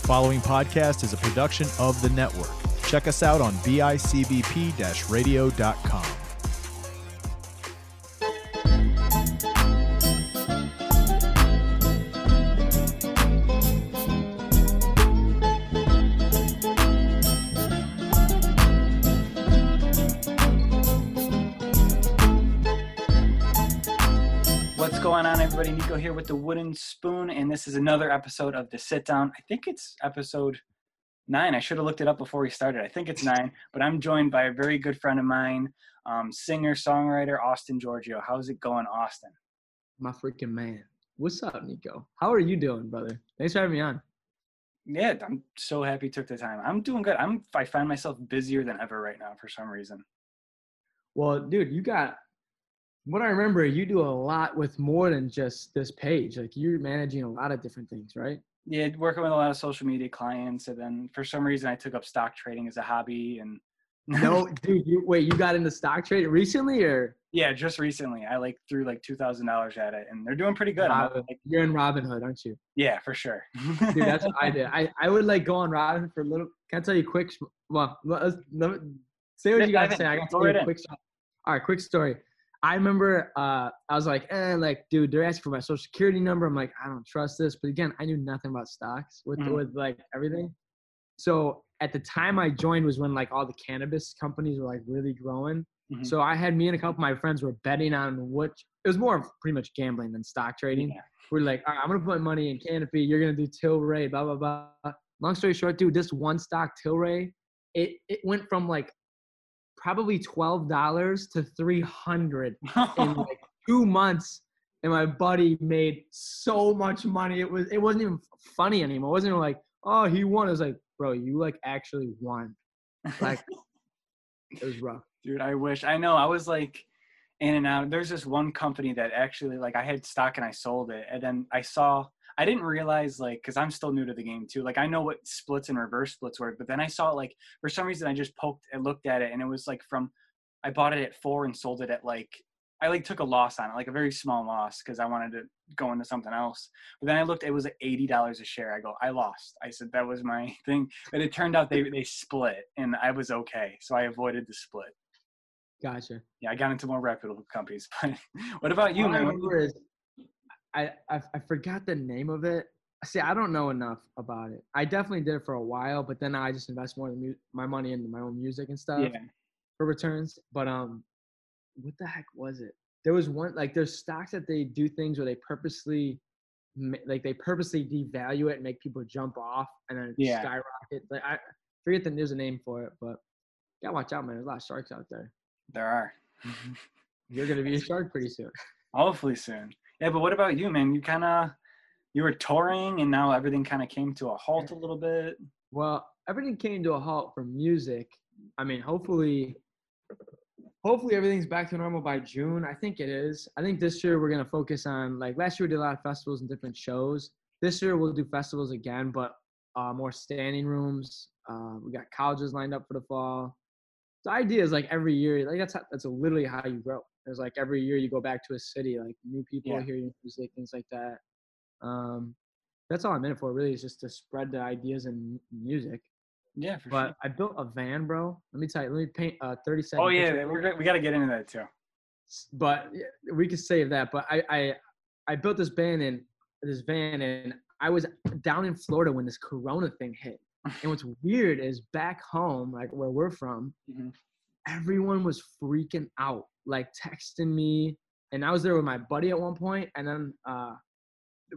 The following podcast is a production of the network. Check us out on bicbp radio.com. What's going on, everybody? Nico here with the Wooden Spoon, and this is another episode of the Sit Down. I think it's episode nine. I should have looked it up before we started. I think it's nine, but I'm joined by a very good friend of mine, um, singer songwriter Austin Giorgio. How's it going, Austin? my freaking man. What's up, Nico? How are you doing, brother? Thanks for having me on. Yeah, I'm so happy you took the time. I'm doing good. I'm I find myself busier than ever right now for some reason. Well, dude, you got what I remember, you do a lot with more than just this page. Like you're managing a lot of different things, right? Yeah, working with a lot of social media clients, and then for some reason I took up stock trading as a hobby, and No, dude, you wait, you got into stock trading recently or Yeah, just recently. I like threw like two thousand dollars at it, and they're doing pretty good. Robin- like, you're in Robinhood, aren't you? yeah, for sure. Dude, that's what I did. I, I would like go on Robinhood for a little can I tell you quick well let let me- say what you gotta say. I got to tell you a quick. All right, quick story. I remember uh, I was like, eh, like, dude, they're asking for my social security number. I'm like, I don't trust this. But again, I knew nothing about stocks with Mhm. with like everything. So at the time I joined was when like all the cannabis companies were like really growing. Mhm. So I had me and a couple of my friends were betting on which it was more of pretty much gambling than stock trading. Yeah. We're like, all right, I'm gonna put my money in Canopy. You're gonna do Tilray, blah blah blah. Long story short, dude, this one stock Tilray, it it went from like probably twelve dollars to three hundred in like two months. And my buddy made so much money. It was it wasn't even funny anymore. It wasn't even like, oh, he won. It was like, bro, you like actually won. Like it was rough. Dude, I wish. I know. I was like in and out. There's this one company that actually like I had stock and I sold it, and then I saw. I didn't realize like because I'm still new to the game too. Like I know what splits and reverse splits work, but then I saw like for some reason I just poked and looked at it, and it was like from I bought it at four and sold it at like I like took a loss on it, like a very small loss because I wanted to go into something else. But then I looked, it was like eighty dollars a share. I go, I lost. I said that was my thing, but it turned out they they split, and I was okay, so I avoided the split. Gotcha. Yeah, I got into more reputable companies. But what about you, All man? What do you- remember is I, I I forgot the name of it. See, I don't know enough about it. I definitely did it for a while, but then I just invest more of the mu- my money into my own music and stuff Yeah, for returns. But um, what the heck was it? There was one like there's stocks that they do things where they purposely like they purposely devalue it and make people jump off and then it Yeah. skyrocket. Like I forget that there's a name for it, but gotta watch out, man. There's a lot of sharks out there. there are. You're gonna be a shark pretty soon. Hopefully soon. Yeah, but what about you, man? You kind of you were touring, and now everything kind of came to a halt a little bit. Well, everything came to a halt for music. I mean, hopefully, hopefully everything's back to normal by June. I think it is. I think this year we're gonna focus on like last year we did a lot of festivals and different shows. This year we'll do festivals again, but uh, more standing rooms. Uh, we got colleges lined up for the fall. The idea is like every year, like that's how, that's literally how you grow. It's like every year you go back to a city, like new people Yeah. hear your music, things like that. Um, that's all I'm in it for, really, is just to spread the ideas and music. Yeah, for But sure. I built a van, bro. Let me tell you. Let me paint a 30 second. Oh yeah, we're, we got to get into that too. But we could save that. But I, I, I built this van and this van, and I was down in Florida when this Corona thing hit. And what's weird is back home, like where we're from, Mhm. everyone was freaking out, like texting me. And I was there with my buddy at one point, and then uh,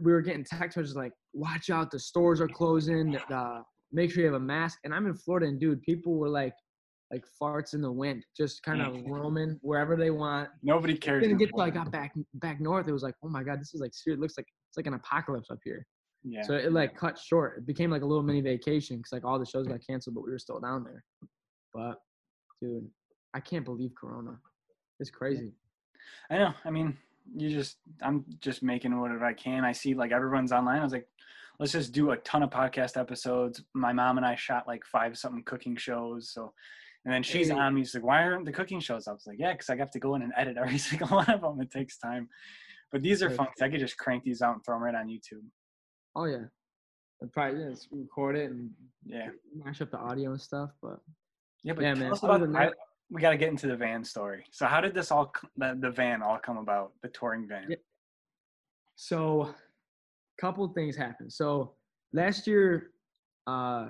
we were getting text messages like, "Watch out, the stores are closing. Uh, make sure you have a mask." And I'm in Florida, and dude, people were like, like farts in the wind, just kind of roaming wherever they want. Nobody cares. Didn't get till I got back back north. It was like, oh my god, this is like serious. It looks like it's like an apocalypse up here. Yeah. So it like cut short. It became like a little mini vacation because like all the shows got canceled, but we were still down there. But dude, I can't believe Corona. It's crazy. I know. I mean, you just I'm just making whatever I can. I see like everyone's online. I was like, let's just do a ton of podcast episodes. My mom and I shot like five something cooking shows. So, and then she's Hey. on me. She's like, why aren't the cooking shows? I was like, yeah, because I have to go in and edit every single one of them. It takes time. But these are fun. I could just crank these out and throw them right on YouTube. Oh yeah. I'd probably just record it and Yeah. mash up the audio and stuff. But Yeah, but Yeah, man. about. I, we got to get into the van story. So how did this all the, the van all come about? The touring van. Yeah. so, couple things happened. So last year, uh,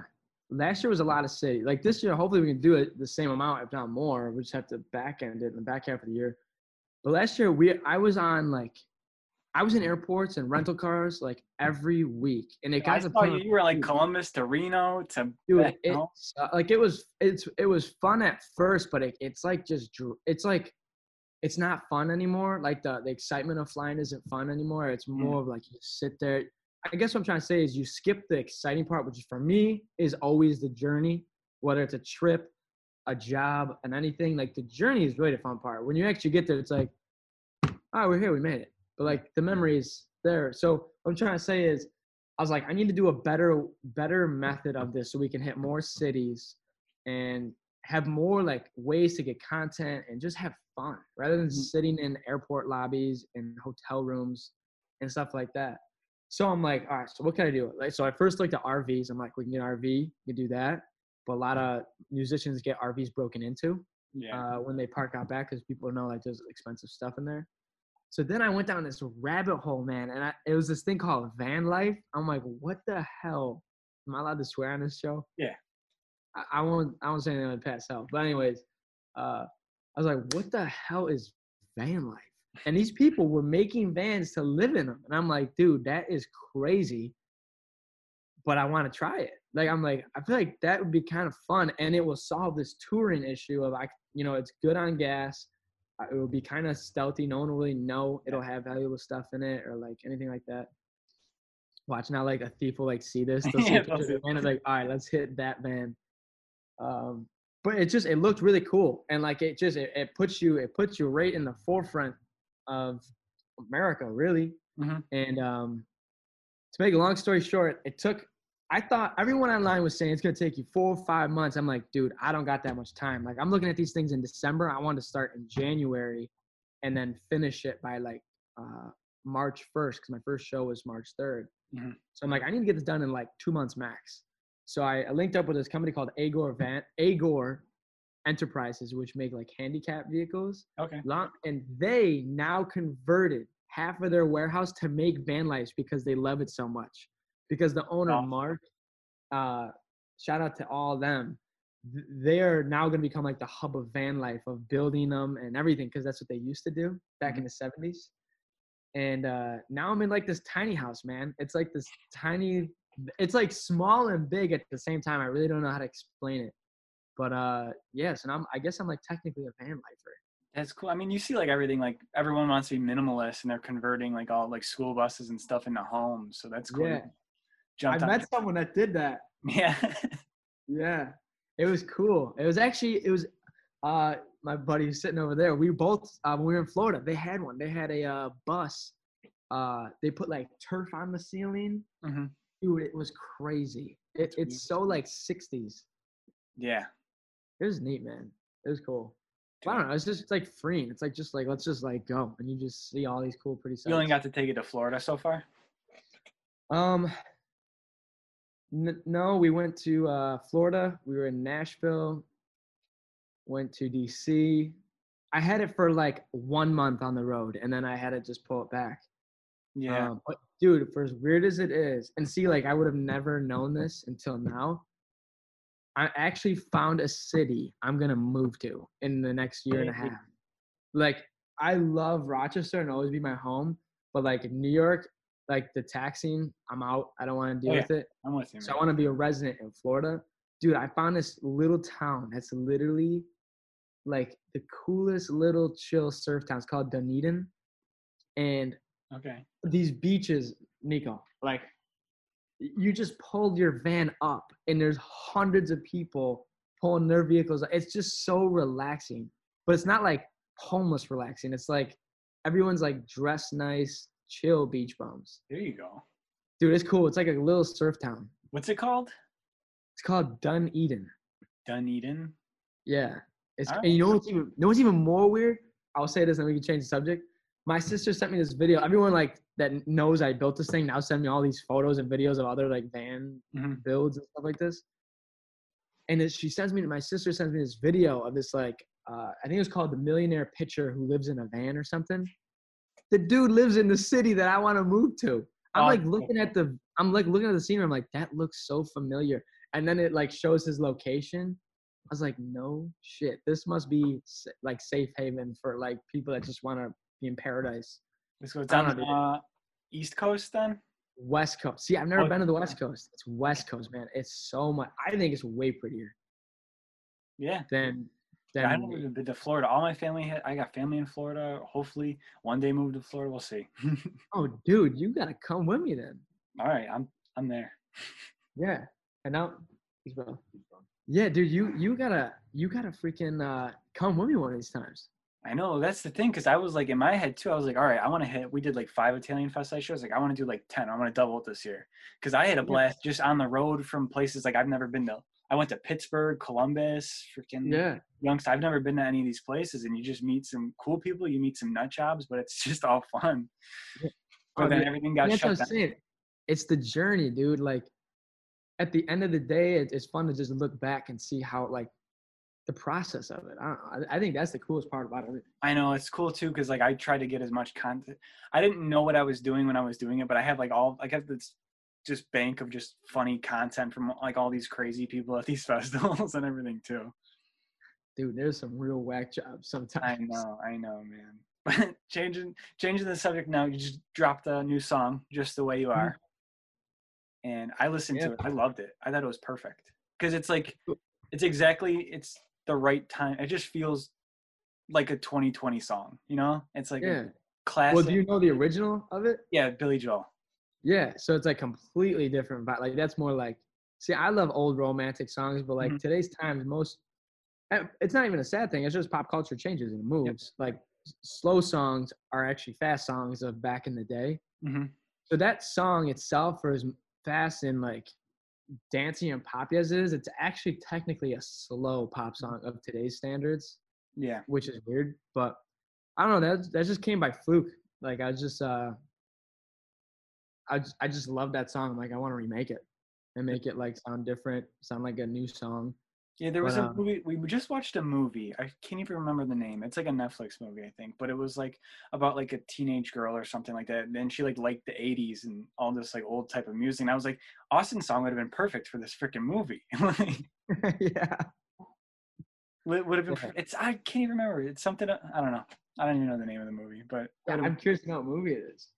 last year was a lot of city. Like this year, hopefully we can do it the same amount, if not more. We just have to back end it in the back half of the year. But last year, we I was on like, I was in airports and rental cars like every week, and it I got to saw point you, you were like Columbus to Reno to dude it, uh, like it was it's it was fun at first but it, it's like just it's like it's not fun anymore like the, the excitement of flying isn't fun anymore it's Mm. more of like you sit there. I guess what i'm trying to say is you skip the exciting part which for me is always the journey whether it's a trip a job and anything like the journey is really the fun part. When you actually get there it's like oh we're here we made it but like the memory is there so what i'm trying to say is I was like, I need to do a better, better method of this so we can hit more cities and have more like ways to get content and just have fun rather than Mhm. sitting in airport lobbies and hotel rooms and stuff like that. So I'm like, all right, so what can I do? Like, so I first looked at RVs. I'm like, we can get an RV, we can do that. But a lot of musicians get RVs broken into Yeah. uh, when they park out back because people know like there's expensive stuff in there. So then I went down this rabbit hole, man, and I, it was this thing called van life. I'm like, what the hell? Am I allowed to swear on this show? Yeah. I, I won't. I won't say anything with Pat's help. But anyways, uh, I was like, what the hell is van life? And these people were making vans to live in them, and I'm like, dude, that is crazy. But I want to try it. Like I'm like, I feel like that would be kind of fun, and it will solve this touring issue of I, you know, it's good on gas. It will be kind of stealthy. No one will really know it'll have valuable stuff in it or like anything like that. Watch now, like a thief will like see this. They'll see Yeah, a picture of they'll the van and like, all right, let's hit that van. Um, but it just it looked really cool, and like it just it, it puts you it puts you right in the forefront of America, really. Mhm. And um, to make a long story short, it took. I thought everyone online was saying it's gonna take you four or five months. I'm like, dude, I don't got that much time. Like, I'm looking at these things in December. I want to start in January, and then finish it by like uh, March 1st, because my first show was March 3rd. Mhm. So I'm like, I need to get this done in like two months max. So I, I linked up with this company called Agor Van Agor Enterprises, which make like handicap vehicles. Okay. And they now converted half of their warehouse to make van lives because they love it so much. Because the owner, Awesome. Mark, uh, shout out to all them. They are now going to become like the hub of van life, of building them and everything, because that's what they used to do back in the 70s. And uh, now I'm in like this tiny house, man. It's like this tiny, it's like small and big at the same time. I really don't know how to explain it. But uh, yes, and I'm, I guess I'm like technically a van lifer. That's cool. I mean, you see like everything like everyone wants to be minimalist and they're converting like all like school buses and stuff into homes. So that's cool. Yeah. Jumped I met someone that did that. Yeah. Yeah. It was cool. It was actually it was uh my buddy sitting over there. We both uh, when we were in Florida, they had one. They had a uh, bus. Uh they put like turf on the ceiling. Mhm. Dude, it was crazy. It, it's so like 60s. yeah. It was neat, man. It was cool. I don't know. It's just like freeing. It's like just like let's just like go and you just see all these cool pretty sights. You only got to take it to Florida so far? Um, n- no, we went to uh, Florida. We were in Nashville. Went to DC. I had it for like one month on the road, and then I had to just pull it back. Yeah. Um, but dude, for as weird as it is, and see, like I would have never known this until now. I actually found a city I'm gonna move to in the next year and a half. Like I love Rochester and always be my home, but like New York, like the taxing, I'm out. I don't want to deal Oh, yeah. with it. I'm with you. So I want to be a resident in Florida. Dude, I found this little town that's literally like the coolest little chill surf town. It's called Dunedin. And Okay. these beaches, Nico, like you just pulled your van up and there's hundreds of people pulling their vehicles. It's just so relaxing. But it's not like homeless relaxing. It's like everyone's like dressed nice, chill beach bums. There you go. Dude, it's cool. It's like a little surf town. What's it called? It's called Dunedin. Dunedin. Yeah. It's Alright. and you know what's even you know what's even more weird? I'll say this and we can change the subject. My sister sent me this video. Everyone like that knows I built this thing now send me all these photos and videos of other like van Mhm. builds and stuff like this. And it, she sends me my sister sends me this video of this like uh, I think it was called the millionaire pitcher who lives in a van or something. The dude lives in the city that I want to move to. I'm Oh, like looking at the I'm like looking at the scenery. I'm like that looks so familiar. And then it like shows his location. I was like, no shit. This must be like safe haven for like people that just want to be in paradise. Let's go down the uh, East Coast then. West Coast. See, I've never Oh, been to the West Coast. It's West Coast, man. It's so much. I think it's way prettier Yeah. than Yeah, I never even been to Florida. All my family, I got family in Florida. Hopefully, one day move to Florida. We'll see. oh, dude, you gotta come with me then. All right, I'm I'm there. Yeah, and now he's well. Yeah, dude, you you gotta you gotta freaking uh come with me one of these times. I know that's the thing because I was like in my head too. I was like, all right, I want to hit. We did like five Italian Fest shows. Like I want to do like ten. I want to double it this year because I had a Yeah. blast just on the road from places like I've never been to. I went to Pittsburgh, Columbus, freaking Yeah, Youngstown. I've never been to any of these places, and you just meet some cool people. You meet some nut jobs, but it's just all fun. Yeah. But Oh, then yeah. everything got shut down. saying. It's the journey, dude. Like at the end of the day, it, it's fun to just look back and see how like the process of it. I. I, think that's the coolest part about it. I know it's cool too because like I tried to get as much content. I didn't know what I was doing when I was doing it, but I have like all I have this just bank of just funny content from like all these crazy people at these festivals and everything too. Dude, there's some real whack jobs sometimes. I know, I know, man. But changing changing the subject now, you just dropped a new song, just the way you mm-hmm. are, and I listened to it. I loved it. I thought it was perfect because it's like it's exactly it's the right time. It just feels like a 2020 song, you know? It's like Yeah. a classic. Well, do you know the original of it? yeah, Billy Joel. Yeah, so it's like completely different. But like that's more like, see, I love old romantic songs, but like Mhm. today's times, most eh, it's not even a sad thing. It's just pop culture changes and moves. Like slow songs are actually fast songs of back in the day. hmm So that song itself, for as fast and like dancing and poppy as it is, it's actually technically a slow pop song of today's standards, Yeah. which is weird. But I don't know. That that just came by fluke. Like I just uh, I just, I just love that song. I'm like I want to remake it and make it like sound different, sound like a new song. Yeah, there was But, a um, movie. We just watched a movie. I can't even remember the name. It's like a Netflix movie, I think. But it was like about like a teenage girl or something like that. And then she like liked the '80s and all this like old type of music. And I was like, Austin song would have been perfect for this freaking movie. Like, yeah. would would have been. Yeah. It's I can't even remember. It's something. I don't know. I don't even know the name of the movie, but yeah. I'm curious to know what movie it is.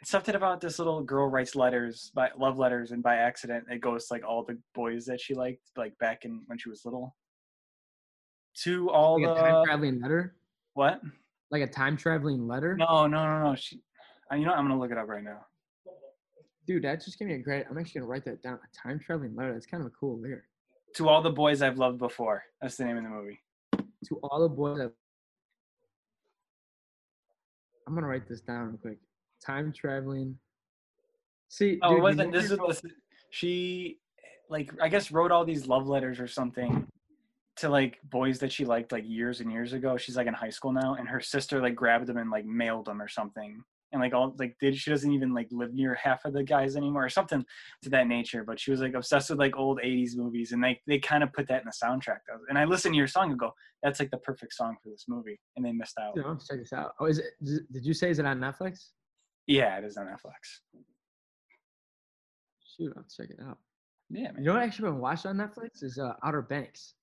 It's something about this little girl writes letters by love letters and by accident it goes to like all the boys that she liked like back in when she was little to all Like a the time traveling letter. what Like a time traveling letter. no no no no she uh, you know what? i'm gonna look it up right now Dude, that just gave me a great. I'm actually gonna write that down. A time traveling letter. That's kind of a cool lyric. to all the boys i've loved before that's the name of the movie To all the boys. That... I'm gonna write this down real quick. Time traveling. See, oh dude, it wasn't this is this, she like i guess wrote all these love letters or something to like boys that she liked like years and years ago she's like in high school now and her sister like grabbed them and like mailed them or something and like all like did she doesn't even like live near half of the guys anymore or something to that nature but she was like obsessed with like old 80s movies and they they kind of put that in the soundtrack though. and i listened to your song and go that's like the perfect song for this movie and they missed out Dude, I'll have to check this out. Oh, is it? Did you say is it on Netflix? Yeah it is on netflix Shoot, I'll check it out. yeah man. You know what I actually been watching on Netflix is uh, Outer Banks.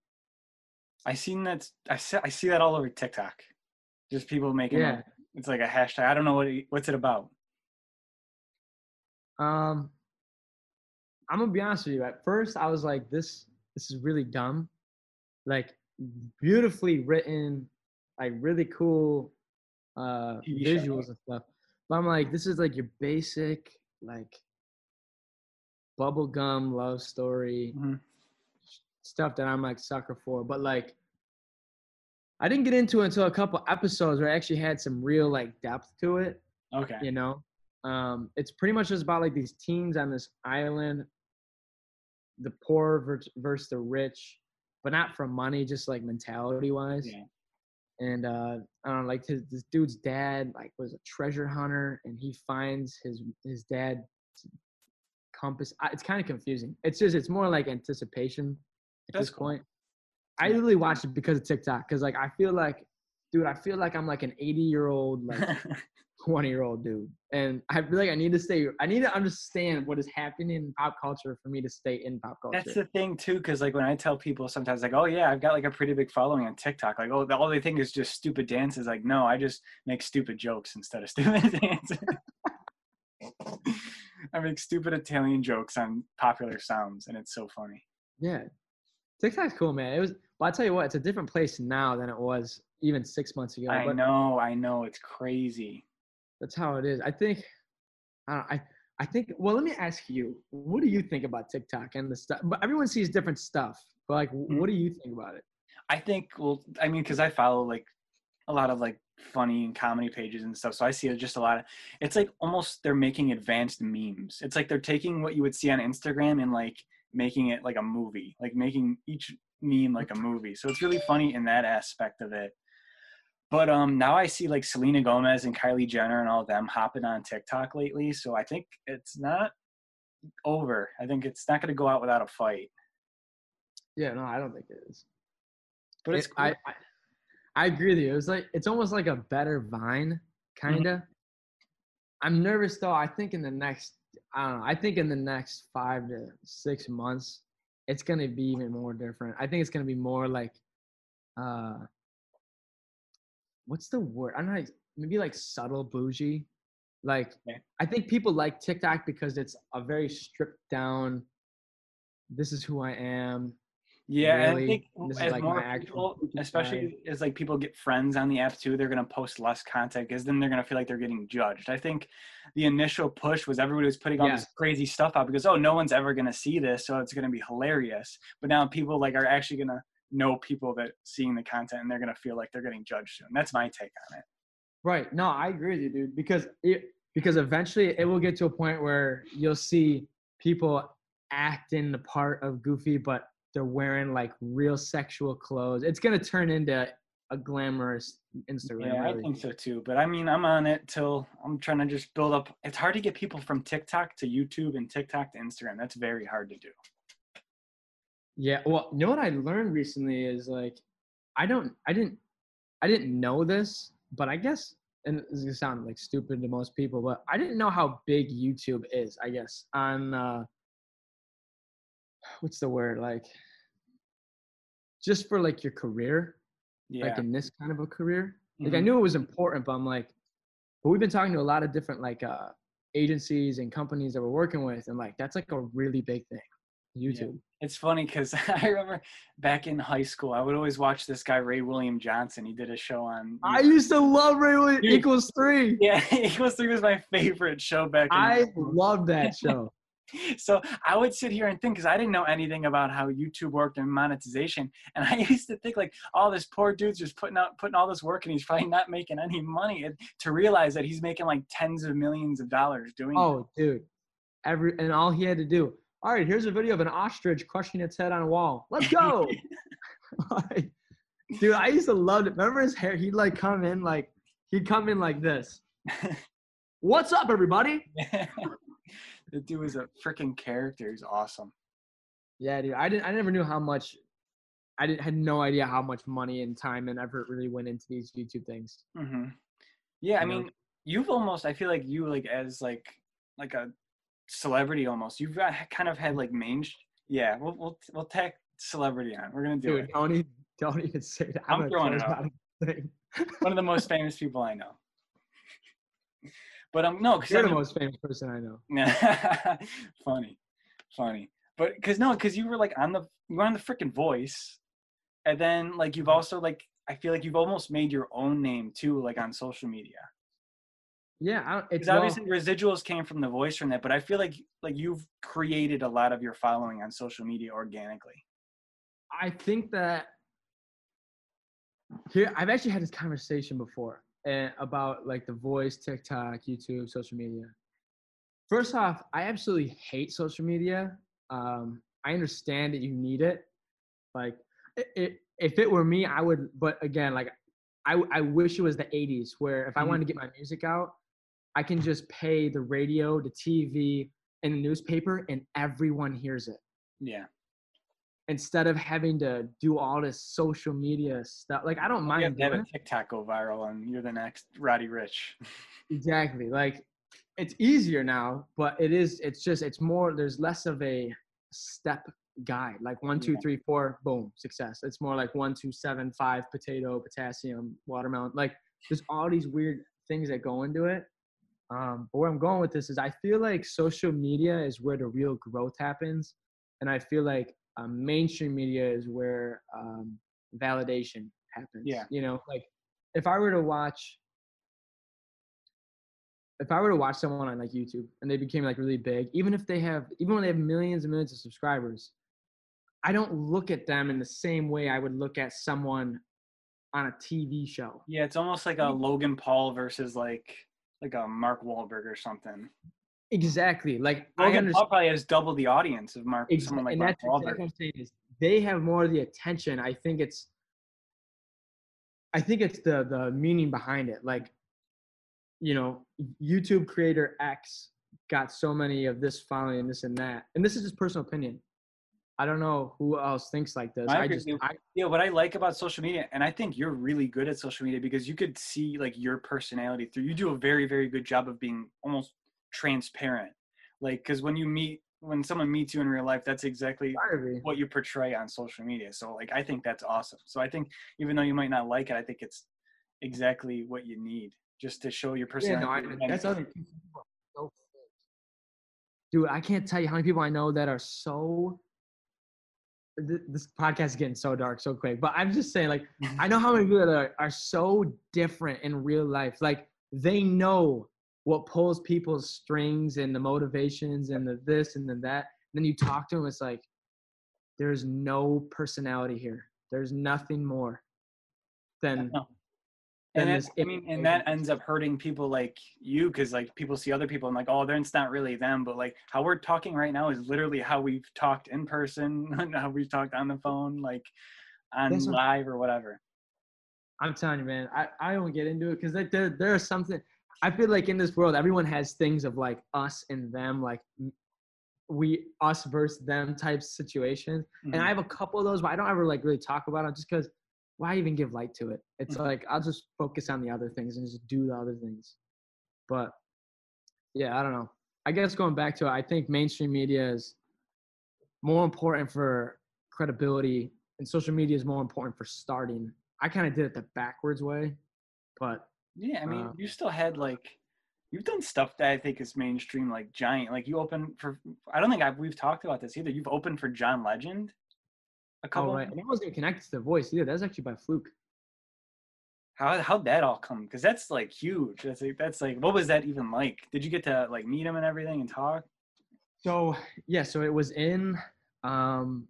i seen that i see, I see that all over tiktok just people making Yeah. it's like a hashtag i don't know what it, what's it about Um, I'm gonna be honest with you. At first, I was like, "This, this is really dumb." Like, beautifully written, like really cool uh, TV show. visuals and stuff. But I'm like, this is like your basic like bubblegum love story Mhm. stuff that I'm like sucker for. But like, I didn't get into it until a couple episodes where I actually had some real like depth to it okay you know um it's pretty much just about like these teens on this island the poor versus the rich but not from money just like mentality wise Yeah. And uh, I don't know, like his, this dude's dad like was a treasure hunter, and he finds his his dad compass. I- It's kind of confusing. It's just it's more like anticipation at That's this cool. point. I literally watched it because of TikTok, because like I feel like, dude, I feel like I'm like an 80 year old like 20 year old dude, and I feel like I need to stay. I need to understand what is happening in pop culture for me to stay in pop culture. That's the thing too, because like when I tell people sometimes like, oh yeah, I've got like a pretty big following on TikTok. Like, oh, all they think is just stupid dances. Like, no, I just make stupid jokes instead of stupid dances. I make stupid Italian jokes on popular sounds, and it's so funny. Yeah. TikTok's cool, man. It was but I tell you what, it's a different place now than it was even six months ago. I know, I know, it's crazy. that's how it is. I think I I I think well let me ask you, what do you think about TikTok and the stuff but everyone sees different stuff. But like Mm-hmm. what do you think about it? I think, well, I mean, because I follow like a lot of like funny and comedy pages and stuff, so I see just a lot of. It's like almost they're making advanced memes. It's like they're taking what you would see on Instagram and like making it like a movie, like making each meme like a movie. So it's really funny in that aspect of it. But um, now I see like Selena Gomez and Kylie Jenner and all of them hopping on TikTok lately. So I think it's not over. I think it's not going to go out without a fight. Yeah, no, I don't think it is. But it's It- cool. I, I I agree with you. It was like it's almost like a better Vine, Mm-hmm. kinda. I'm nervous though. I think in the next, I don't know. I think in the next five to six months, it's gonna be even more different. I think it's gonna be more like, uh, what's the word? I don't know. Maybe like subtle bougie. Like. I think people like TikTok because it's a very stripped down. This is who I am. Yeah, and I think as like more people, especially as like people get friends on the app too, they're gonna post less content because then they're gonna feel like they're getting judged. I think the initial push was everybody was putting all Yeah. this crazy stuff out because oh, no one's ever gonna see this, so it's gonna be hilarious. But now people like are actually gonna know people that seeing the content and they're gonna feel like they're getting judged soon. That's my take on it. Right. No, I agree with you, dude. Because it because eventually it will get to a point where you'll see people acting the part of Goofy, but they're wearing like real sexual clothes. It's gonna turn into a glamorous Instagram. Yeah, I think so too. But I mean, I'm on it till I'm trying to just build up. It's hard to get people from TikTok to YouTube and TikTok to Instagram. That's very hard to do. Yeah. Well, you know what I learned recently is like, I don't, I didn't, I didn't know this, but I guess, and this is gonna sound like stupid to most people, but I didn't know how big YouTube is. I guess on uh, what's the word like, just for like your career, Yeah. like in this kind of a career. Like I Mhm. knew it was important, but I'm like, but we've been talking to a lot of different like uh agencies and companies that we're working with, and like that's like a really big thing. YouTube. It's funny because I remember back in high school, I would always watch this guy Ray William Johnson. He did a show on. I used to love Ray Williams Dude. equals three. yeah, Equals Three was my favorite show back. I love that show. So I would sit here and think because I didn't know anything about how YouTube worked and monetization, and I used to think like, "Oh, this poor dude's just putting out putting all this work, and he's probably not making any money." And to realize that he's making like tens of millions of dollars doing. it. Oh, dude. Every and all he had to do. All right, here's a video of an ostrich crushing its head on a wall. Let's go. Like, dude, I used to love it. Remember his hair? He'd like come in like he'd come in like this. What's up, everybody? the dude was a freaking character. He's awesome. Yeah, dude. I didn't. I never knew how much. I didn't had no idea how much money and time and effort really went into these YouTube things. hmm Yeah, I mean, you've almost. I feel like you like as like like a celebrity almost. You've got, kind of had like main. Yeah, we'll we'll we'll tag celebrity on. We're gonna do Dude, it. don't even don't even say that. I'm gonna throwing it out. One of the most famous people I know. But um, no, because You're the most famous person I know. funny, funny. But because no, because you were like on the you were on the freaking Voice, and then like you've also like I feel like you've almost made your own name too, like on social media. Yeah, it's well, obviously residuals came from the Voice from that, but I feel like like you've created a lot of your following on social media organically. I think that here I've actually had this conversation before uh, about like the voice, TikTok, YouTube, social media. First off, I absolutely hate social media. Um, I understand that you need it. Like, it, it, if it were me, I would. But again, like, I I wish it was the '80s where if I Mhm. wanted to get my music out, I can just pay the radio, the TV, and the newspaper, and everyone hears it Yeah. instead of having to do all this social media stuff. Like I don't You mind have to have a. TikTok go viral, and you're the next Roddy Ricch. Exactly. Like it's easier now, but it is. It's just. It's more. There's less of a step guide. Like one, two, Yeah. three, four, boom, success. It's more like one, two, seven, five, potato, potassium, watermelon. Like there's all these weird things that go into it. Um, but where I'm going with this is I feel like social media is where the real growth happens, and I feel like um, mainstream media is where um, validation happens. Yeah. You know, like if I were to watch if I were to watch someone on like YouTube and they became like really big, even if they have, even when they have millions and millions of subscribers, I don't look at them in the same way I would look at someone on a TV show. Yeah, it's almost like a Logan Paul versus like like a Mark Wahlberg or something. Exactly. Like I Logan understand. Paul probably has double the audience of Mark Ex- someone like and Mark exactly Wahlberg. what I'm saying is they have more of the attention. I think it's I think it's the the meaning behind it. Like, you know, YouTube creator X got so many of this following and this and that. And this is just personal opinion. I don't know who else thinks like this. I I, just. I, Yeah, what I like about social media, and I think you're really good at social media because you could see like your personality through. You do a very, very good job of being almost transparent. Like, because when you meet, when someone meets you in real life, that's exactly what you portray on social media. So, like, I think that's awesome. So, I think even though you might not like it, I think it's exactly what you need just to show your Yeah, personality. no, I, that's other. People are so fake. Dude, I can't tell you how many people I know that are so. Th- This podcast is getting so dark so quick, but I'm just saying, like, mm-hmm. I know how many people are, are so different in real life. Like, they know what pulls people's strings and the motivations and the this and the that. then you talk to them, it's like, there's no personality here. There's nothing more than. And that, I mean, and that ends up hurting people like you because like people see other people and like, oh, then it's not really them. But like how we're talking right now is literally how we've talked in person, how we've talked on the phone, like on That's live or whatever. I'm telling you, man, I, I don't get into it because like there there are something I feel like in this world everyone has things of like us and them, like we us versus them type situation. And I Mhm. have a couple of those, but I don't ever like really talk about it just because why even give light to it? It's Mhm. like I'll just focus on the other things and just do the other things. But yeah, I don't know. I guess going back to it, I think mainstream media is more important for credibility and social media is more important for starting. I kind of did it the backwards way, but yeah, I mean, uh, you still had like you've done stuff that I think is mainstream, like giant. Like you opened for. I don't think I've, we've talked about this either. You've opened for John Legend. A couple. oh right, and I wasn't connected to the voice either. That was actually by fluke. How how'd that all come? Because that's like huge. That's like that's like what was that even like? Did you get to like meet him and everything and talk? So yeah, so it was in, um,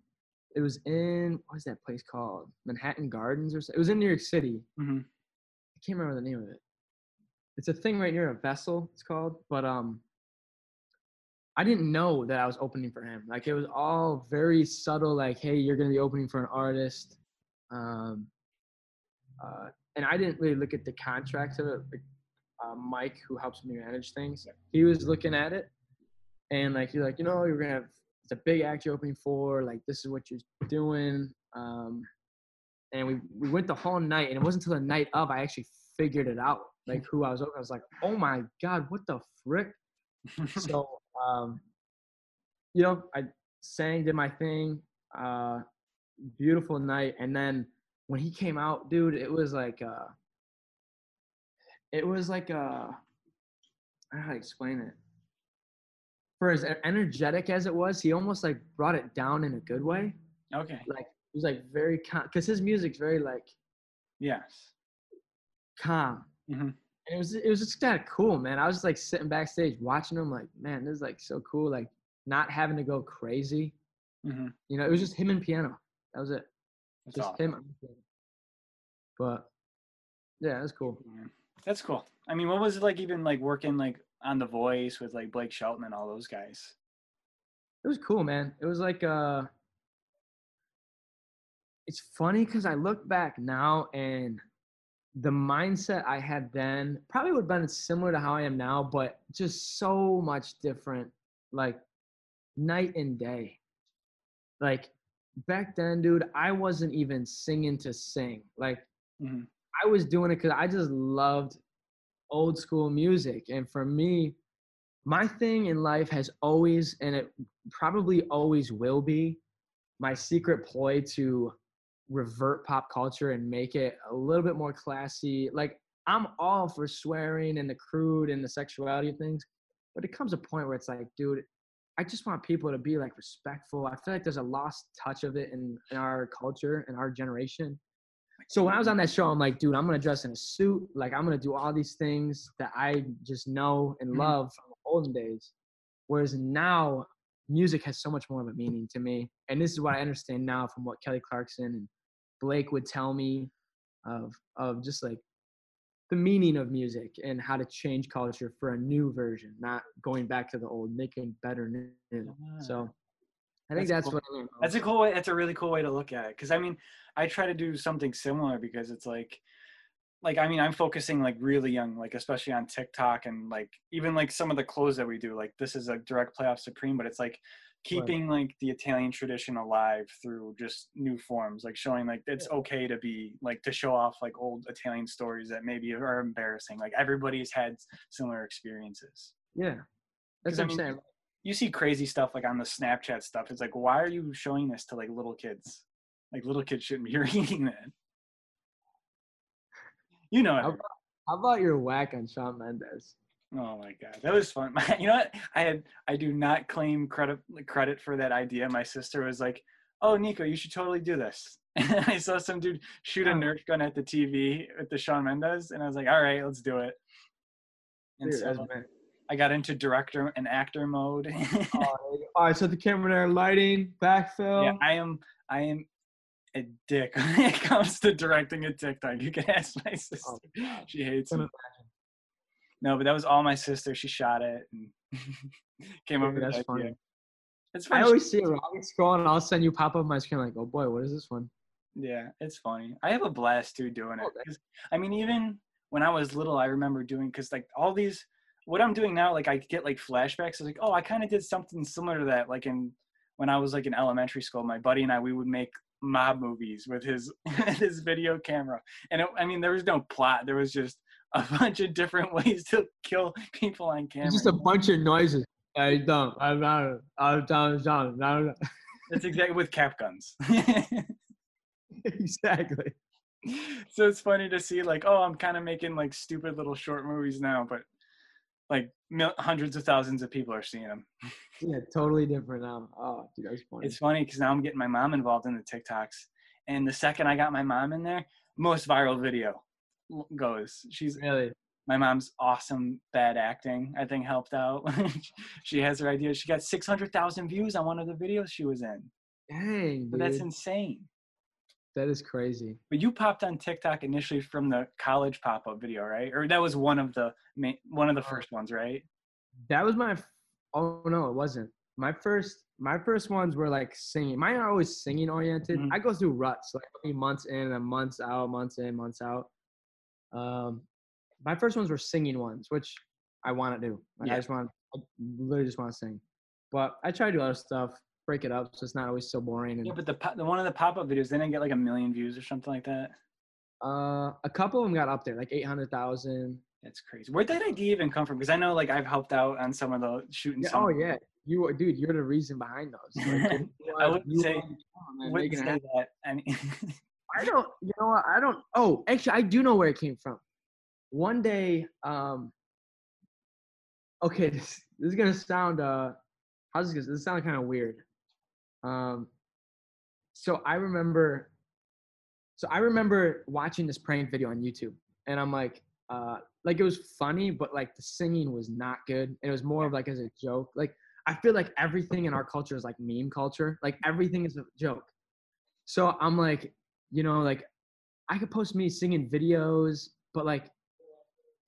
it was in what was that place called? Manhattan Gardens or something. It was in New York City. hmm I can't remember the name of it. It's a thing right near a vessel. It's called, but um, I didn't know that I was opening for him. Like it was all very subtle. Like, hey, you're gonna be opening for an artist. Um, uh, and I didn't really look at the contract of it. Like, uh, Mike, who helps me manage things, he was looking at it, and like he's like, you know, you're gonna have it's a big act you're opening for. Like this is what you're doing. Um, and we we went the whole night, and it wasn't until the night of I actually figured it out, like who I was. opening. I was like, oh my god, what the frick? so um, you know, I sang, did my thing. Uh, beautiful night, and then when he came out, dude, it was like uh, it was like uh, I don't know how to explain it. For as energetic as it was, he almost like brought it down in a good way. okay. Like he was like very calm, because his music's very like Yes. calm. hmm And it was it was just kind of cool, man. I was just like sitting backstage watching him, like, man, this is like so cool. Like not having to go crazy. hmm You know, it was just him and piano. That was it. That's just awesome. him. But yeah, was cool. That's cool. I mean, what was it like even like working like on The Voice with like Blake Shelton and all those guys? It was cool, man. It was like uh it's funny because I look back now and the mindset I had then probably would have been similar to how I am now, but just so much different, like night and day. Like back then, dude, I wasn't even singing to sing. Like Mhm. I was doing it because I just loved old school music. And for me, my thing in life has always, and it probably always will be, my secret ploy to revert pop culture and make it a little bit more classy. Like I'm all for swearing and the crude and the sexuality of things, but it comes a point where it's like, dude, I just want people to be like respectful. I feel like there's a lost touch of it in, in our culture and our generation. So when I was on that show, I'm like, dude, I'm gonna dress in a suit. Like I'm gonna do all these things that I just know and Mhm. love from the olden days. Whereas now, music has so much more of a meaning to me, and this is what I understand now from what Kelly Clarkson and Blake would tell me of of just like the meaning of music and how to change culture for a new version, not going back to the old, making better new. So ah. I think That's that's, cool. what I learned. That's a cool way. That's a really cool way to look at it. Because I mean, I try to do something similar because it's like, like I mean, I'm focusing like really young, like especially on TikTok and like even like some of the clothes that we do. Like this is a direct playoff supreme, but it's like keeping like the Italian tradition alive through just new forms, like showing like it's okay to be like to show off like old Italian stories that maybe are embarrassing. Like everybody's had similar experiences. yeah, that's what I'm saying. you see crazy stuff like on the Snapchat stuff. It's like, why are you showing this to like little kids? Like little kids shouldn't be reading that. You know How it. How about your whack on Shawn Mendes? Oh my god, that was fun. you know what? I had I do not claim credit credit for that idea. My sister was like, "Oh, Nico, you should totally do this." And I saw some dude shoot a Oh. Nerf gun at the TV with the Shawn Mendes, and I was like, "All right, let's do it." And Dude, so. I got into director and actor mode. Oh, all right, so the camera there, lighting, backfill. Yeah, I am. I am a dick when it comes to directing a TikTok. You can ask my oh sister. Oh, she hates it. No, but that was all my sister. She shot it and came up Dude, with that's the idea. funny. I always see it. When I scroll and I'll send you pop up my screen like, oh boy, what is this one? Yeah, it's funny. I have a blast too doing it. Oh, that- I mean, even when I was little, I remember doing because like all these. What I'm doing now, like I get like flashbacks. It's like, oh, I kind of did something similar to that, like in when I was like in elementary school. My buddy and I, we would make mob movies with his his video camera, and it, I mean, there was no plot. There was just a bunch of different ways to kill people on camera. It's just a bunch of noises. I don't. I'm not. I'm down. Down. Down. That's exactly with cap guns. Exactly. so it's funny to see like oh i'm kind of making like stupid little short movies now but like mil- hundreds of thousands of people are seeing them Yeah, totally different now. Oh, dude, that's funny. it's funny because now i'm getting my mom involved in the tiktoks and the second i got my mom in there most viral video goes she's really. my mom's awesome bad acting i think helped out she has her ideas. she got 600000 views on one of the videos she was in Dang, that's insane that is crazy. But you popped on TikTok initially from the college pop-up video, right? Or that was one of the main, one of the Uh, first ones, right? That was my. Oh no, it wasn't. My first. My first ones were like singing. Mine are always singing oriented. Mhm. I go through ruts, like months in and months out, months in, months out. Um, my first ones were singing ones, which I want to do. Like, Yeah. I just want. I literally just want to sing. But I try to do other stuff, break it up, so it's not always so boring. And Yeah, but the the one of the pop-up videos they didn't get like a million views or something like that. uh, a couple of them got up there, like eight hundred thousand. That's crazy. Where'd that idea even come from? Because I know like I've helped out on some of the shooting. Yeah, oh yeah, you dude, you're the reason behind those. Like, I wouldn't you say- are the one, man, Wouldn't say that. Any, I don't. You know what? I don't. Oh, actually, I do know where it came from. One day, um. Okay, this, this is gonna sound. Uh, how's this? This sound kind of weird. Um. So I remember. So I remember watching this prank video on YouTube, and I'm like, uh, like it was funny, but like the singing was not good. And it was more of like as a joke. Like I feel like everything in our culture is like meme culture. Like everything is a joke. So I'm like, you know, like I could post me singing videos, but like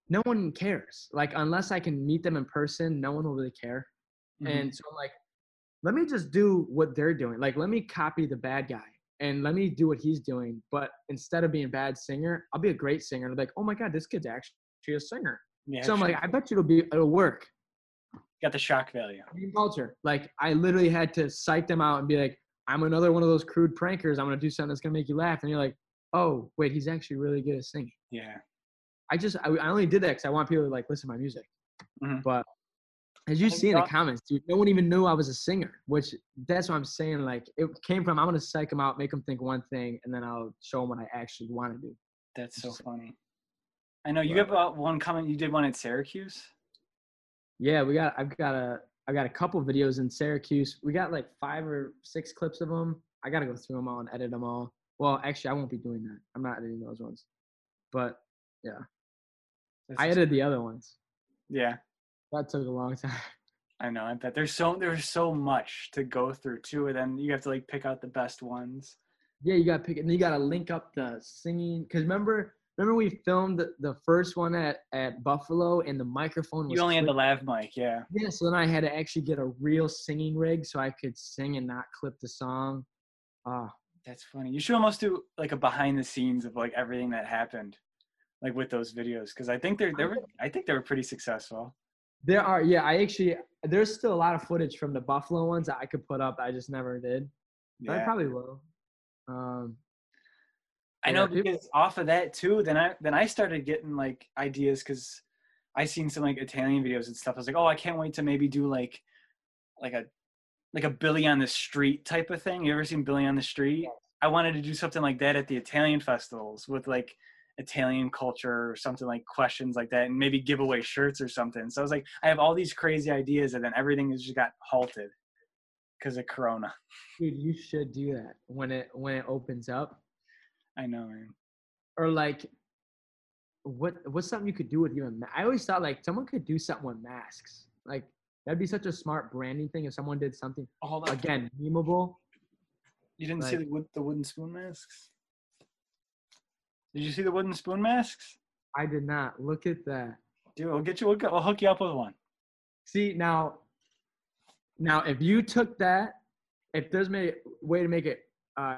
no one cares. Like unless I can meet them in person, no one will really care. Mhm. And so I'm like, let me just do what they're doing. Like let me copy the bad guy and let me do what he's doing. But instead of being a bad singer, I'll be a great singer. And like, oh my god, this kid's actually a singer. Yeah, so I'm like, I bet you it'll be it'll work. got the shock value. Culture. Like I literally had to psych them out and be like, I'm another one of those crude prankers. I'm gonna do something that's gonna make you laugh. And you're like, oh wait, he's actually really good at singing. Yeah. I just I, I only did that because I want people to like listen to my music. Mhm. But as you see in the comments, dude, no one even knew I was a singer. Which that's what I'm saying. Like it came from I'm gonna psych them out, make them think one thing, and then I'll show them what I actually want to do. That's so funny. I know you have uh, one comment. You did one at Syracuse. Yeah, we got I've got a I got a couple videos in Syracuse. We got like five or six clips of them. I gotta go through them all and edit them all. Well, actually, I won't be doing that. I'm not editing those ones. But That's I edited the other ones. Yeah, That took a long time. I know. I bet there's so there's so much to go through too, and then you have to like pick out the best ones. Yeah, you gotta pick it. And you gotta link up the singing. Cause remember, remember we filmed the, the first one at at Buffalo, and the microphone was. You only had the clipped. lav mic, yeah. Yeah, so then I had to actually get a real singing rig so I could sing and not clip the song. Ah, That's funny. You should almost do like a behind the scenes of like everything that happened, like with those videos, because I think they're they were I think they were pretty successful. there are. Yeah, I actually there's still a lot of footage from the Buffalo ones that I could put up. I just never did. But I probably will. Um, I know people- because off of that too, then I then I started getting like ideas because I seen some like Italian videos and stuff. I was like, oh, I can't wait to maybe do like like a like a Billy on the Street type of thing. You ever seen Billy on the Street? I wanted to do something like that at the Italian festivals with like Italian culture or something like questions like that, and maybe give away shirts or something. So I was like, I have all these crazy ideas, and then everything has just got halted because of Corona. dude, you should do that when it when it opens up. I know, man. or like what what's something you could do with even i always thought like someone could do something with masks like that'd be such a smart branding thing if someone did something Oh, again memeable You didn't see the, wood, the wooden spoon masks? Did you see the wooden spoon masks? i did not look at that Dude, we'll get you. We'll, we'll hook you up with one. see now now if you took that if there's a way to make it uh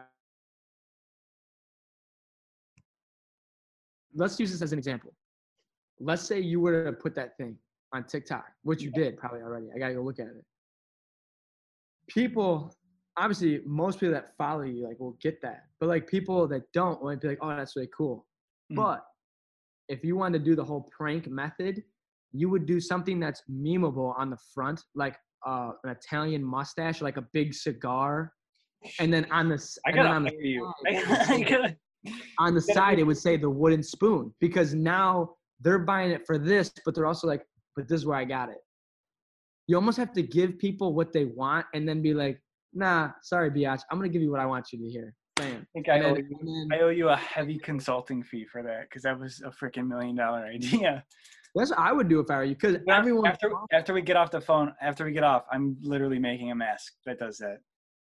let's use this as an example. Let's say you were to put that thing on tiktok which you did probably already. I gotta go look at it. People obviously most people that follow you like will get that. But like people that don't might be like oh that's really cool. Mhm. but if you wanted to do the whole prank method you would do something that's memeable on the front like uh, an italian mustache like a big cigar and then on the I gotta on the you. I gotta, on the side it would say the wooden spoon because now they're buying it for this but they're also like but this is where i got it you almost have to give people what they want and then be like nah sorry biatch i'm gonna give you what i want you to hear bam I think I owe, you, I owe you a heavy consulting fee for that because that was a freaking million dollar idea. that's what i would do if i were you because everyone after after we get off the phone, after we get off, I'm literally making a mask that does that.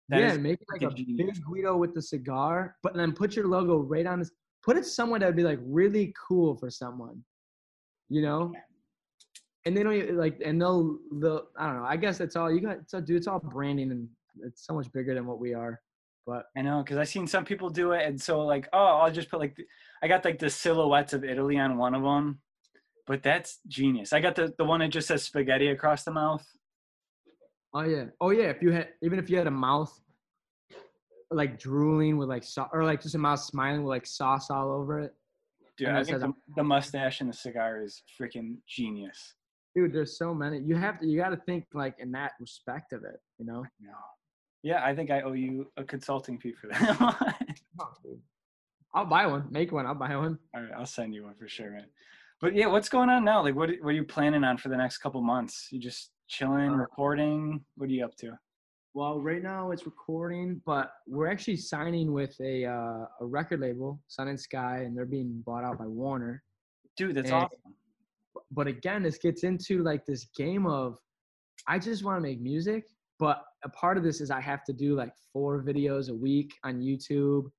That yeah make it like a genius. big guido with the cigar but then put your logo right on this put it somewhere that would be like really cool for someone you know and they don't even, like and they'll they'll i don't know i guess that's all you got so dude it's all branding and it's so much bigger than what we are but I know, because I've seen some people do it, and so like, oh, I'll just put like, the, I got like the silhouettes of Italy on one of them, but that's genius. I got the the one that just says spaghetti across the mouth. Oh yeah oh yeah if you had even if you had a mouth like drooling with like sauce or like just a mouth smiling with like sauce all over it Dude, I think the, the mustache and the cigar is freaking genius. dude there's so many you have to you got to think like in that respect of it you know No. Yeah, I think I owe you a consulting fee for that. Oh. I'll buy one. Make one. I'll buy one. right, I'll send you one for sure, man. But yeah, what's going on now? Like, what what are you planning on for the next couple months? You just chilling, Uh, recording? What are you up to? Well, right now it's recording, but we're actually signing with a uh, a record label, Sun and Sky, and they're being bought out by Warner. Dude, that's And- awesome. But again, this gets into like this game of I just want to make music, but a part of this is I have to do like four videos a week on YouTube,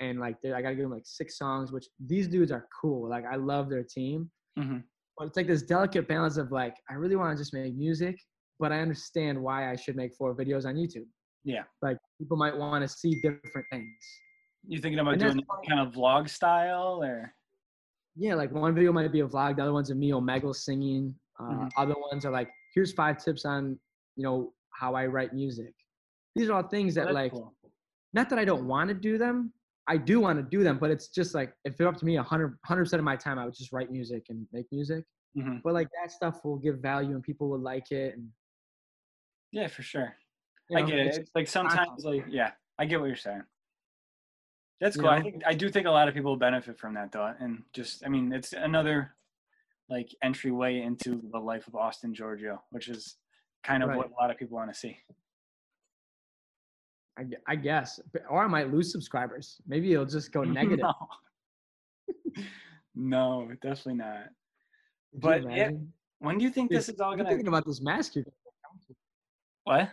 and like I gotta give them like six songs. Which these dudes are cool. Like I love their team, Mhm. But it's like this delicate balance of like I really want to just make music, but I understand why I should make four videos on YouTube. Yeah. Like people might want to see different things. You thinking about And doing kind of vlog style or? Yeah, like one video might be a vlog, the other one's a me Omegle singing. Uh, Mhm. Other ones are like, here's five tips on, you know, how I write music. These are all things that Oh, like, cool. not that I don't want to do them. I do want to do them, but it's just like if it up to me, 100 percent of my time, I would just write music and make music. Mhm. But like that stuff will give value and people will like it. And Yeah, for sure. you I know, get it. it's- It's like sometimes, like, yeah, I get what you're saying. That's You cool. I think I do think a lot of people benefit from that, though, and just, I mean, it's another like entryway into the life of Austin Giorgio, which is kind of what a lot of people want to see. I, I guess, or I might lose subscribers. Maybe it'll just go negative. no. no, definitely not. Could But, imagine? When do you think Dude, this is all gonna? thinking about this mask. You're, What?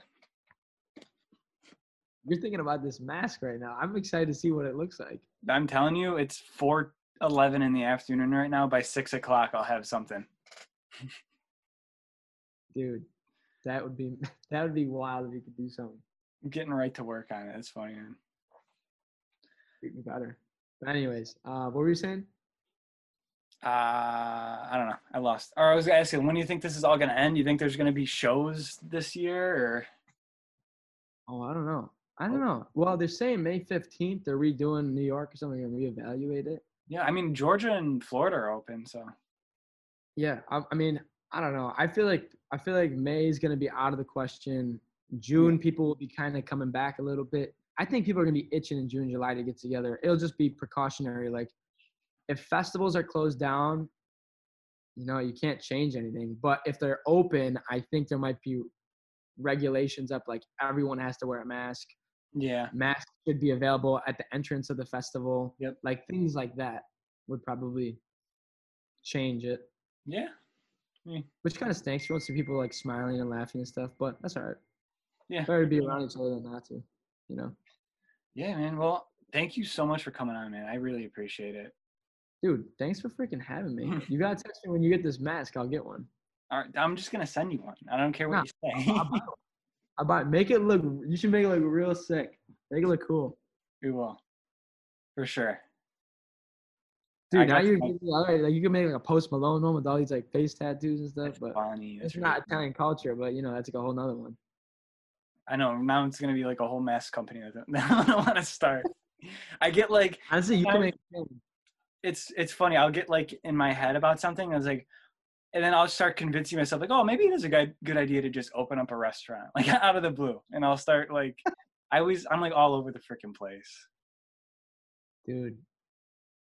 you're thinking about this mask right now. I'm excited to see what it looks like. I'm telling you, it's four eleven in the afternoon right now. By six o'clock, I'll have something. dude that would be that would be wild if you could do something I'm getting right to work on it. It's funny, man. Treat me better but anyways uh what were you saying Uh, I don't know. I lost. Or I was asking, when do you think this is all gonna end? You think there's gonna be shows this year, or oh i don't know i don't know well they're saying may 15th they're redoing new york or something and reevaluate it yeah? I mean, Georgia and Florida are open, so yeah I, I mean i don't know i feel like i feel like may is going to be out of the question june people will be kind of coming back a little bit. I think people are going to be itching in june july to get together. It'll just be precautionary like if festivals are closed down you know you can't change anything. But if they're open i think there might be regulations up like everyone has to wear a mask. Yeah, masks should be available at the entrance of the festival. Yep. like things like that would probably change it. Yeah, which kind of stinks. You want to see people like smiling and laughing and stuff, but that's all right. Yeah, Better to be around each other than not to, you know. yeah, man. Well, thank you so much for coming on, man. I really appreciate it. Dude, thanks for freaking having me. You gotta text me when you get this mask. I'll get one. All right, I'm just gonna send you one. I don't care what Nah, you say. I'll buy one. I'll buy. Make it look. You should make it look real sick. Make it look cool, we will, for sure. I dude. Now you're some- getting all right. Like you can make like a Post Malone one with all these like face tattoos and stuff, but funny. It's not really- Italian culture. But you know that's like a whole nother one. I know. Now it's gonna be like a whole mass company that I don't want to start. I get like Honestly, you can it's it's funny. I'll get like in my head about something. I was like, and then I'll start convincing myself like, oh, maybe it is a good good idea to just open up a restaurant like out of the blue, and I'll start like, I always I'm like all over the freaking place. dude.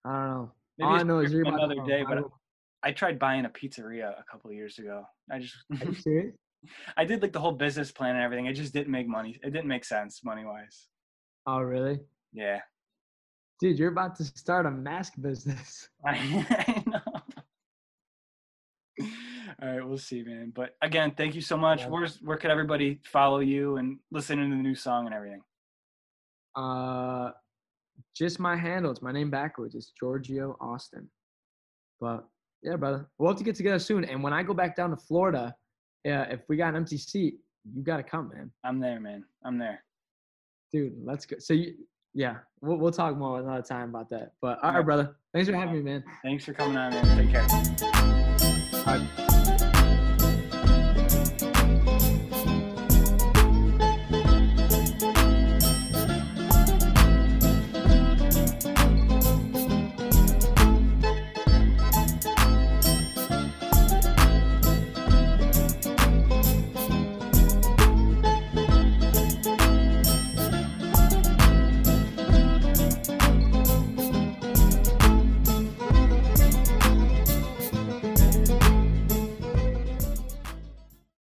I don't know. Maybe I know is another day, but will- I tried buying a pizzeria a couple years ago. I just Are you serious? I did like the whole business plan and everything. It just didn't make money. It didn't make sense money wise. Oh, really? Yeah, Dude, you're about to start a mask business. I, know. All right, we'll see, man. But again, thank you so much. Yeah. Where's where could everybody follow you and listen to the new song and everything? Uh, just my handle. It's my name backwards. It's Giorgio Austin. But yeah, brother, we'll have to get together soon. And when I go back down to Florida, yeah, if we got an empty seat, you gotta come, man. I'm there, man. I'm there. Dude, let's go. So you, yeah, we'll we'll talk more another time about that. But all right, brother. Thanks for having me, man. Thanks for coming on, man. Take care.